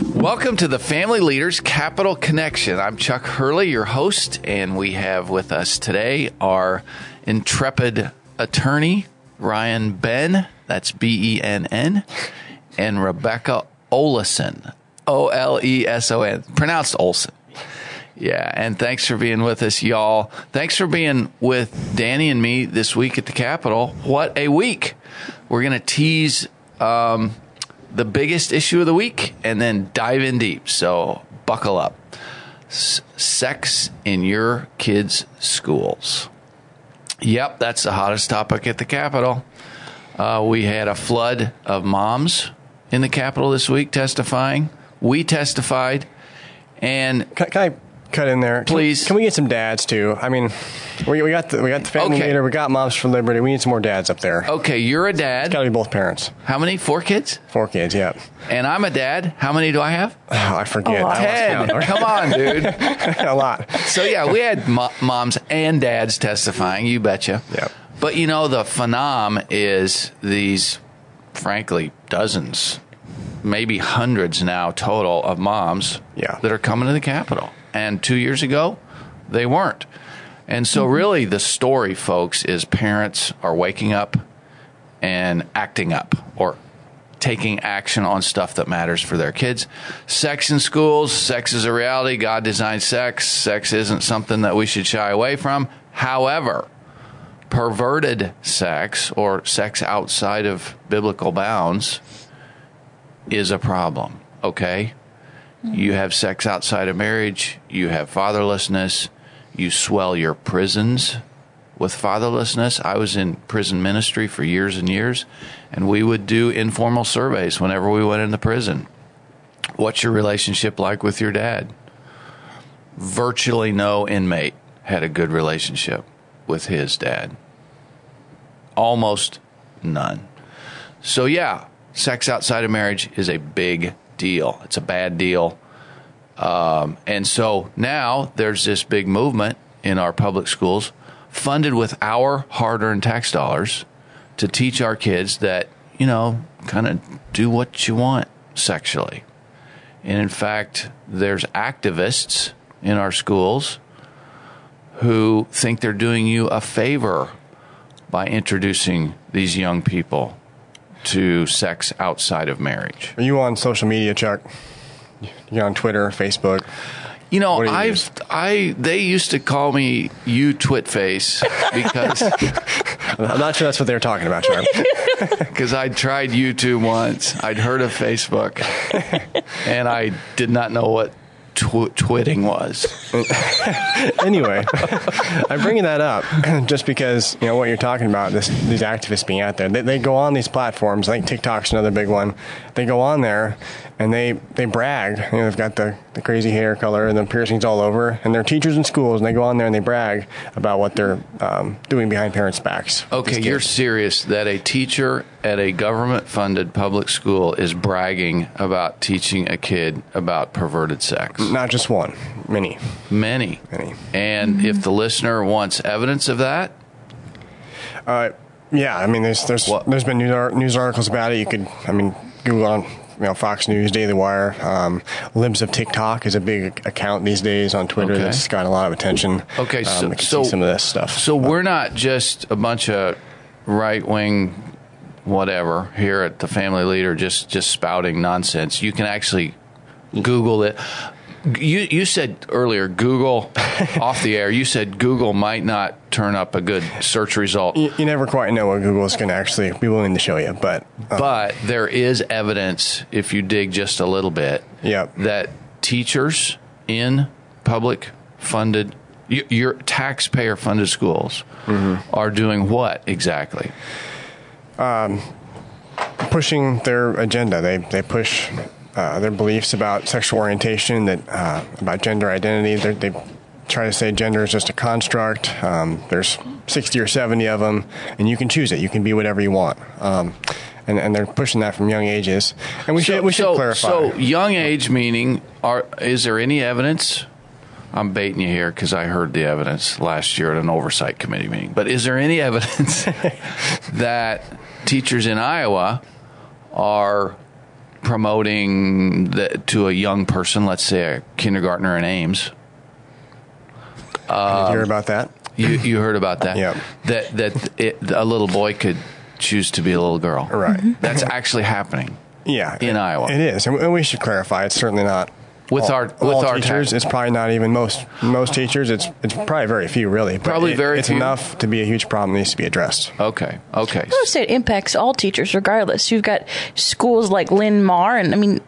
Welcome to the Family Leaders Capital Connection. I'm Chuck Hurley, your host, and we have with us today our intrepid attorney, Ryan Benn, that's B E N N, and Rebecca Oleson, O L E S O N, pronounced Olson. Yeah, and thanks for being with us, y'all. Thanks for being with Danny and me this week at the Capitol. What a week! We're going to tease um, the biggest issue of the week and then dive in deep. So buckle up. S- sex in your kids' schools. Yep, that's the hottest topic at the Capitol. Uh, we had a flood of moms in the Capitol this week testifying. We testified. And Can, can I cut in there? Can- Please. Can, we get some dads too? I mean, we, we got the we got the family Okay. leader, we got moms for liberty. We need some more dads up there. okay, you're a dad. got to be both parents. How many? Four kids? Four kids. Yeah. And I'm a dad. How many do I have? Oh, I forget. I lost Ten. count. Come on, dude. a lot. So yeah, we had mo- moms and dads testifying. You betcha. Yep. But you know the phenom is these, frankly, dozens, maybe hundreds now total of moms Yeah. that are coming to the Capitol. And two years ago, they weren't. And so mm-hmm. really, the story, folks, is parents are waking up and acting up or taking action on stuff that matters for their kids. Sex in schools, sex is a reality. God designed sex. Sex isn't something that we should shy away from. However, perverted sex or sex outside of biblical bounds is a problem, okay? You have sex outside of marriage, you have fatherlessness, you swell your prisons with fatherlessness. I was in prison ministry for years and years, and we would do informal surveys whenever we went into prison. What's your relationship like with your dad? Virtually no inmate had a good relationship with his dad. Almost none. So, yeah, sex outside of marriage is a big deal. It's a bad deal. Um, and so now there's this big movement in our public schools funded with our hard earned tax dollars to teach our kids that, you know, kind of do what you want sexually. And in fact, there's activists in our schools who think they're doing you a favor by introducing these young people to sex outside of marriage. Are you on social media, Chuck? You on Twitter, Facebook? You know, you I've use? I they used to call me you twit face because I'm not sure that's what they were talking about, Chuck. because I'd tried YouTube once. I'd heard of Facebook, and I did not know what tw- twitting was. anyway, I'm bringing that up just because you know what you're talking about. This these activists being out there, they, they go on these platforms. I think TikTok's another big one. They go on there and they they brag. You know, they've got the, the crazy hair color and the piercings all over, and they're teachers in schools, and they go on there and they brag about what they're um, doing behind parents' backs. Okay, you're serious that a teacher at a government funded public school is bragging about teaching a kid about perverted sex? not just one, many. Many. Many. And if the listener wants evidence of that, Uh, yeah, I mean, there's there's What? there's been news, news articles about it. You could, I mean, Google on you know Fox News, Daily Wire. Um, Libs of TikTok is a big account these days on Twitter Okay. that's got a lot of attention. Okay, um, so- so- see some of this stuff. So we're not just a bunch of right wing whatever here at the Family Leader just just spouting nonsense. You can actually Google it. You you said earlier Google off the air. You said Google might not turn up a good search result, you, you never quite know what Google is going to actually be willing to show you, but uh, but there is evidence if you dig just a little bit Yep. that teachers in public funded your taxpayer funded schools are doing what exactly? Pushing their agenda. They they push uh, their beliefs about sexual orientation, that uh, about gender identity. They're, they try to say gender is just a construct. Um, there's 60 or 70 of them, and you can choose it. You can be whatever you want. Um, and, and they're pushing that from young ages. And we should we should so, clarify. So young age meaning are is there any evidence? I'm baiting you here because I heard the evidence last year at an oversight committee meeting. But is there any evidence that teachers in Iowa are promoting the, to a young person, let's say a kindergartner in Ames. Did you hear about that? You you heard about that? Yep. That that it, a little boy could choose to be a little girl. Right. That's actually happening. Yeah, In Iowa. it is, and we should clarify. It's certainly not With all, our- with all our teachers. tax- It's probably not even most most teachers. It's it's probably very few, really. But Probably it- very It's few. enough to be a huge problem. that needs to be addressed. Okay. Okay. I would say it impacts all teachers regardless. You've got schools like Linn-Mar, and I mean,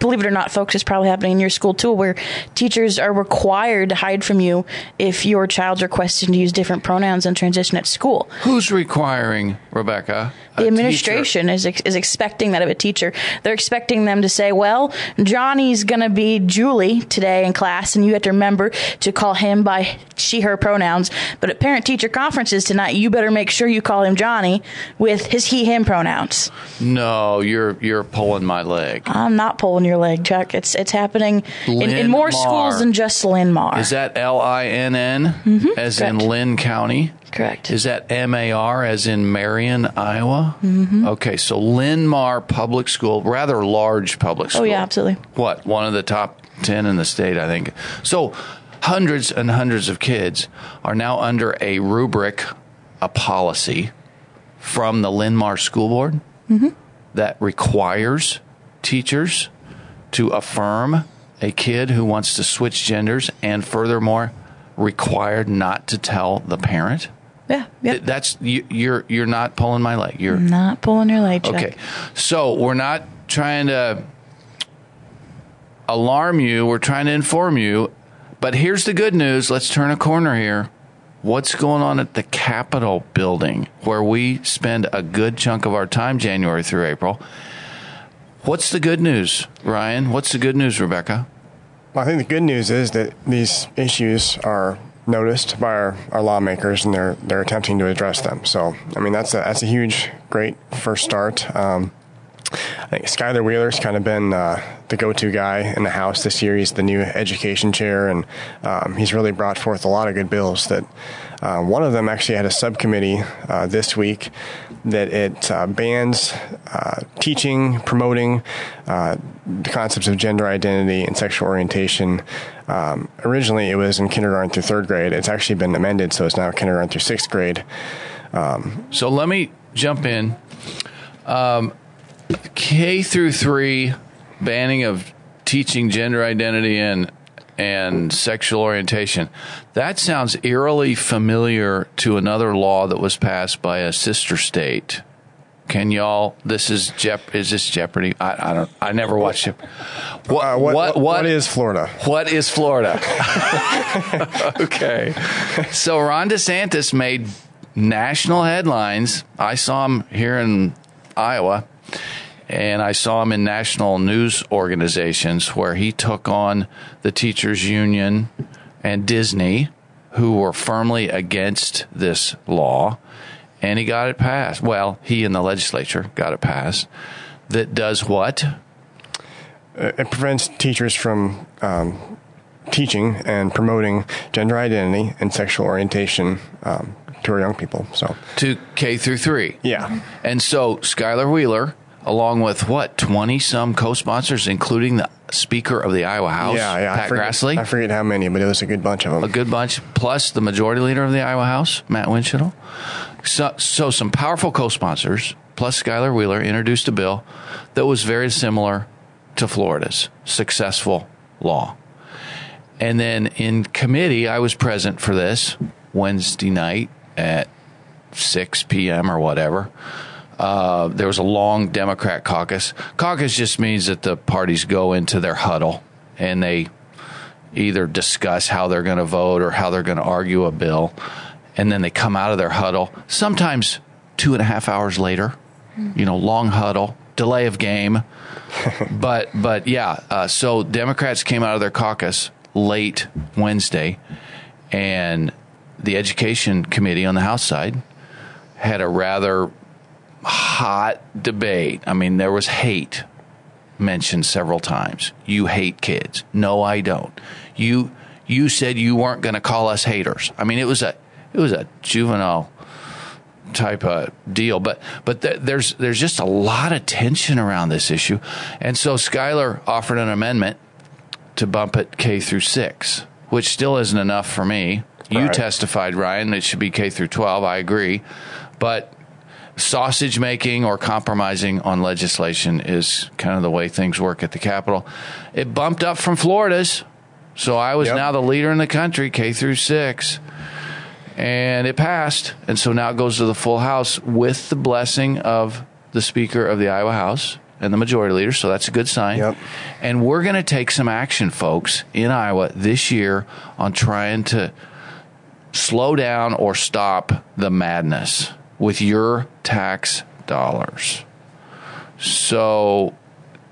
believe it or not, folks, it's probably happening in your school too, where teachers are required to hide from you if your child's requesting to use different pronouns and transition at school. Who's requiring Rebecca? The teacher- administration is ex- is expecting that of a teacher. They're expecting them to say, "Well, Johnny's going to be Julie today in class, and you have to remember to call him by she/her pronouns." But at parent-teacher conferences tonight, you better make sure you call him Johnny with his he/him pronouns. No, you're you're pulling my leg. I'm not pulling your leg, Chuck. It's it's happening in, in more Mar. schools than just Linn-Mar. Is that L I N N mm-hmm. as in. Linn County? Correct? Is that M A R as in Marion, Iowa? Mm-hmm. Okay, so Linn-Mar Public School, rather large public school. oh yeah, absolutely. What? One of the top 10 in the state, I think. So hundreds and hundreds of kids are now under a rubric, a policy from the Linn-Mar School Board that requires teachers to affirm a kid who wants to switch genders and furthermore required not to tell the parent. Yeah, yeah. That's you, you're you're not pulling my leg. You're Not pulling your leg, Chuck. Okay. So we're not trying to alarm you, we're trying to inform you. But here's the good news. Let's turn a corner here. What's going on at the Capitol building where we spend a good chunk of our time January through April? What's the good news, Ryan? What's the good news, Rebecca? Well, I think the good news is that these issues are noticed by our, our lawmakers and they're they're attempting to address them. So, I mean, that's a that's a huge, great first start. Um, I think Skyler Wheeler's kind of been uh, the go-to guy in the House this year. He's the new education chair, and um, he's really brought forth a lot of good bills. That uh, one of them actually had a subcommittee uh, this week that it uh, bans uh, teaching, promoting uh, the concepts of gender identity and sexual orientation. Um, originally, it was in kindergarten through third grade. It's actually been amended, so it's now kindergarten through sixth grade. So let me jump in. Um, K through three, banning of teaching gender identity and and sexual orientation. That sounds eerily familiar to another law that was passed by a sister state. Can y'all? This is Jep. Is this Jeopardy? I, I don't. I never watched it. What, Uh, what, what is Florida? what is Florida? okay. So Ron DeSantis made national headlines. I saw him here in Iowa, and I saw him in national news organizations where he took on the teachers union and Disney, who were firmly against this law, and he got it passed. Well, he and the legislature got it passed. That does what? it prevents teachers from um, teaching and promoting gender identity and sexual orientation um, to our young people. So, To K through three. yeah, And so Skyler Wheeler, along with what, 20 some co sponsors, including the Speaker of the Iowa House, yeah, yeah. I Pat forget, Grassley, I forget how many, but it was a good bunch of them. a good bunch, plus the Majority Leader of the Iowa House, Matt Windschitl. So, so some powerful co sponsors, plus Skyler Wheeler, introduced a bill that was very similar to Florida's successful law. And then in committee, I was present for this Wednesday night at 6 p.m. or whatever. Uh, there was a long Democrat caucus. Caucus just means that the parties go into their huddle and they either discuss how they're going to vote or how they're going to argue a bill. And then they come out of their huddle, sometimes two and a half hours later, you know, long huddle, delay of game. but, but yeah, uh, so Democrats came out of their caucus late Wednesday, and the Education Committee on the House side had a rather hot debate. I mean, there was hate mentioned several times. You hate kids. No, I don't. You you said you weren't going to call us haters. I mean, it was a it was a juvenile type of deal. But but th- there's there's just a lot of tension around this issue, and so Skyler offered an amendment to bump it K through six, which still isn't enough for me. You Right. testified, Ryan, it should be K through twelve. I agree, but sausage making or compromising on legislation is kind of the way things work at the Capitol. It bumped up from Florida's, so I was Yep. now the leader in the country, K through six and it passed. And so now it goes to the full House with the blessing of the Speaker of the Iowa House and the Majority Leader. So that's a good sign. Yep. And we're going to take some action, folks, in Iowa this year on trying to slow down or stop the madness with your tax dollars. So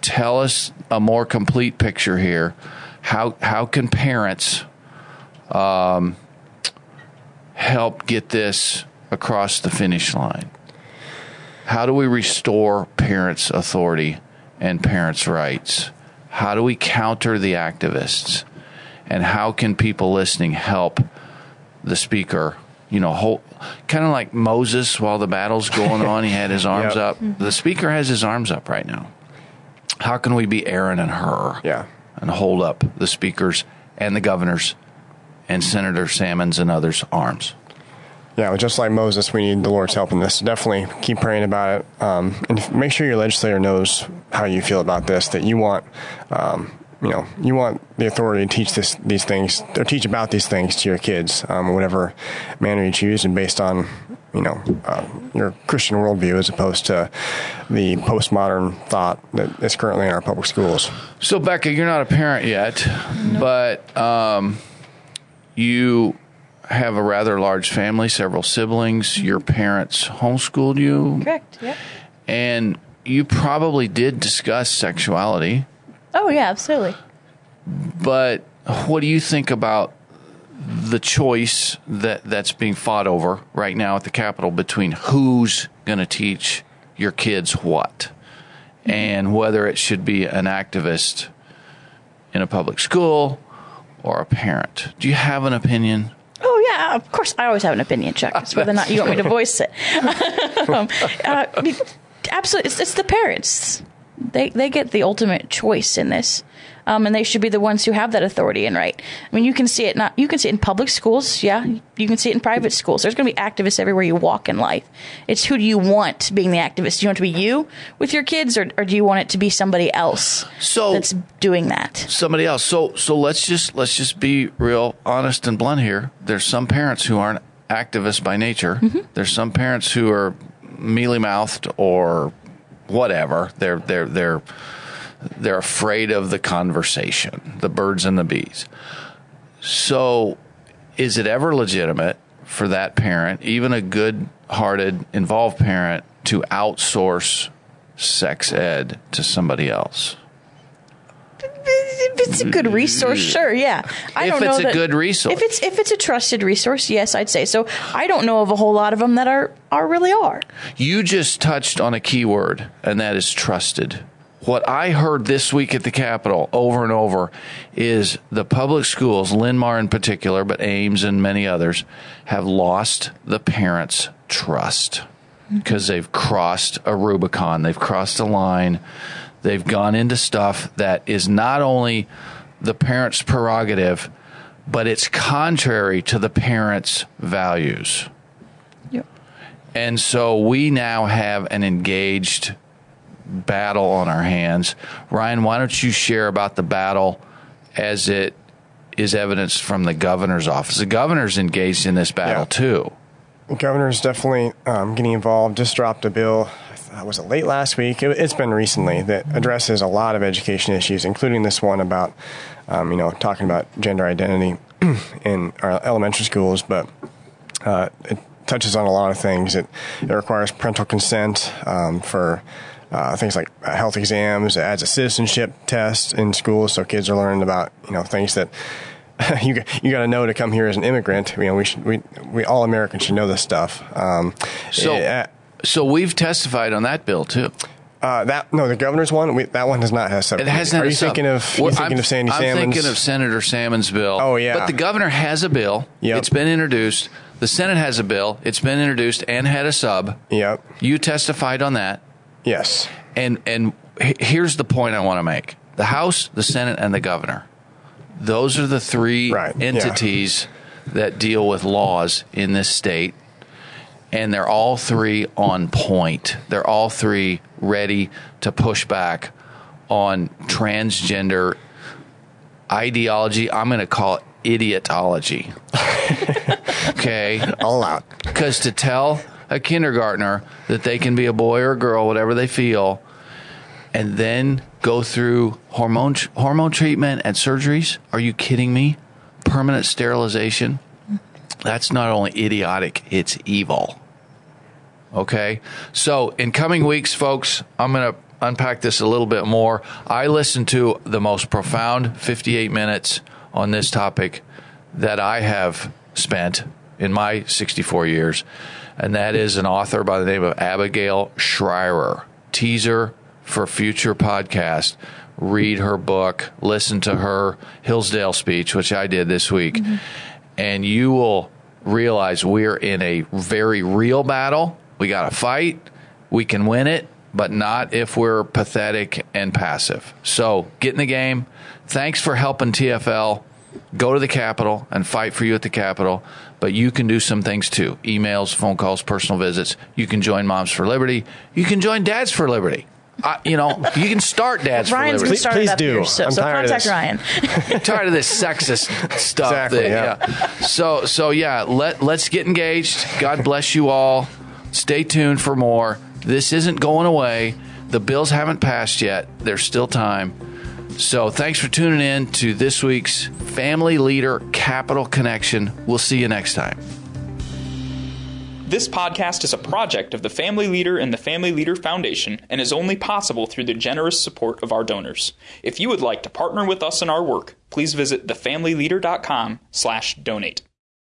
tell us a more complete picture here. How how can parents um, help get this across the finish line? How do we restore parents' authority and parents' rights? How do we counter the activists? And how can people listening help the speaker? You know, hold, kind of like Moses while the battle's going on, he had his arms Yep. up. The speaker has his arms up right now. How can we be Aaron and Hur? Yeah. and hold up the speakers and the governors and Senator Salmons and others' arms. Yeah, just like Moses, we need the Lord's help in this. Definitely keep praying about it, um, and make sure your legislator knows how you feel about this. That you want, um, you know, you want the authority to teach this, these things, or teach about these things to your kids, um, whatever manner you choose, and based on, you know, uh, your Christian worldview as opposed to the postmodern thought that is currently in our public schools. So, Becca, you're not a parent yet, but um, you have a rather large family, several siblings. Your parents homeschooled you, Correct. Yep. and you probably did discuss sexuality. Oh yeah, absolutely. But what do you think about the choice that that's being fought over right now at the Capitol between who's going to teach your kids what and whether it should be an activist in a public school or a parent? Do you have an opinion? Oh yeah, of course. I always have an opinion, Chuck. It's whether or not you want me to voice it. um, uh, absolutely, it's, it's the parents. They they get the ultimate choice in this, um, and they should be the ones who have that authority and right. I mean, you can see it not. You can see it in public schools. Yeah, you can see it in private schools. There's going to be activists everywhere you walk in life. It's who do you want being the activist? Do you want it to be you with your kids, or, or do you want it to be somebody else So- that's doing that? somebody else. So so let's just let's just be real honest and blunt here. There's some parents who aren't activists by nature. There's some parents who are mealy mouthed or whatever. They're they're they're they're afraid of the conversation, the birds and the bees. So is it ever legitimate for that parent, even a good hearted, involved parent, to outsource sex ed to somebody else? If it's a good resource, mm. sure, yeah. I If don't know it's a that- good resource. If it's if it's a trusted resource, yes, I'd say so. I don't know of a whole lot of them that are are really are. You just touched on a key word, and that is trusted. What I heard this week at the Capitol over and over is the public schools, Linn-Mar in particular, but Ames and many others, have lost the parents' trust mm-hmm. because they've crossed a Rubicon. They've crossed a line. They've gone into stuff that is not only the parents' prerogative, but it's contrary to the parents' values. Yep. And so we now have an engaged battle on our hands. Ryan, why don't you share about the battle as it is evidenced from the governor's office? The governor's engaged in this battle Yeah. too. The governor's definitely um, getting involved. Just dropped a bill. Uh, Was it late last week? It, it's been recently that addresses a lot of education issues, including this one about, um, you know, talking about gender identity in our elementary schools. But uh, it touches on a lot of things. It, it requires parental consent um, for uh, things like uh, health exams. It adds a citizenship test in schools, so kids are learning about you know things that you got- you got to know to come here as an immigrant. You know, we should we we all Americans should know this stuff. Um, So, eh, so we've testified on that bill too. uh, that no, the governor's one. We, that one does not have It hasn't. Are you sub- thinking of you Well, thinking I'm, of Sandy I'm Salmon's? thinking of Senator Salmon's bill. Oh, yeah. But the governor has a bill. Yep. It's been introduced. The Senate has a bill. It's been introduced and had a sub. Yep. You testified on that. Yes. And and here's the point I want to make: the House, the Senate, and the governor. Those are the three Right, yeah. entities that deal with laws in this state, and they're all three on point. They're all three ready to push back on transgender ideology. I'm going to call it idiotology. okay All out. because to tell a kindergartner that they can be a boy or a girl, whatever they feel, and then go through hormone hormone treatment and surgeries, are you kidding me? Permanent sterilization? That's not only idiotic, it's evil. Okay? So, in coming weeks, folks, I'm going to unpack this a little bit more. I listened to the most profound 58 minutes on this topic that I have spent in my 64 years, and that is an author by the name of Abigail Shrier. Teaser for future podcast. Read her book, listen to her Hillsdale speech, which I did this week, mm-hmm. and you will realize we're in a very real battle. We got to fight. We can win it, but not if we're pathetic and passive. So get in the game. Thanks for helping TFL go to the Capitol and fight for you at the Capitol. But you can do some things too emails, phone calls, personal visits. You can join Moms for Liberty. You can join Dads for Liberty. I, you know, you can start Dads Ryan's for going Liberty. to start Please it do. here, so, I'm so tired of contact this. Ryan. I'm tired of this sexist stuff. Exactly, that- yeah. So so yeah, let let's get engaged. God bless you all. Stay tuned for more. This isn't going away. The bills haven't passed yet. There's still time. So thanks for tuning in to this week's Family Leader Capital Connection. We'll see you next time. This podcast is a project of the Family Leader and the Family Leader Foundation and is only possible through the generous support of our donors. If you would like to partner with us in our work, please visit thefamilyleader.com/donate.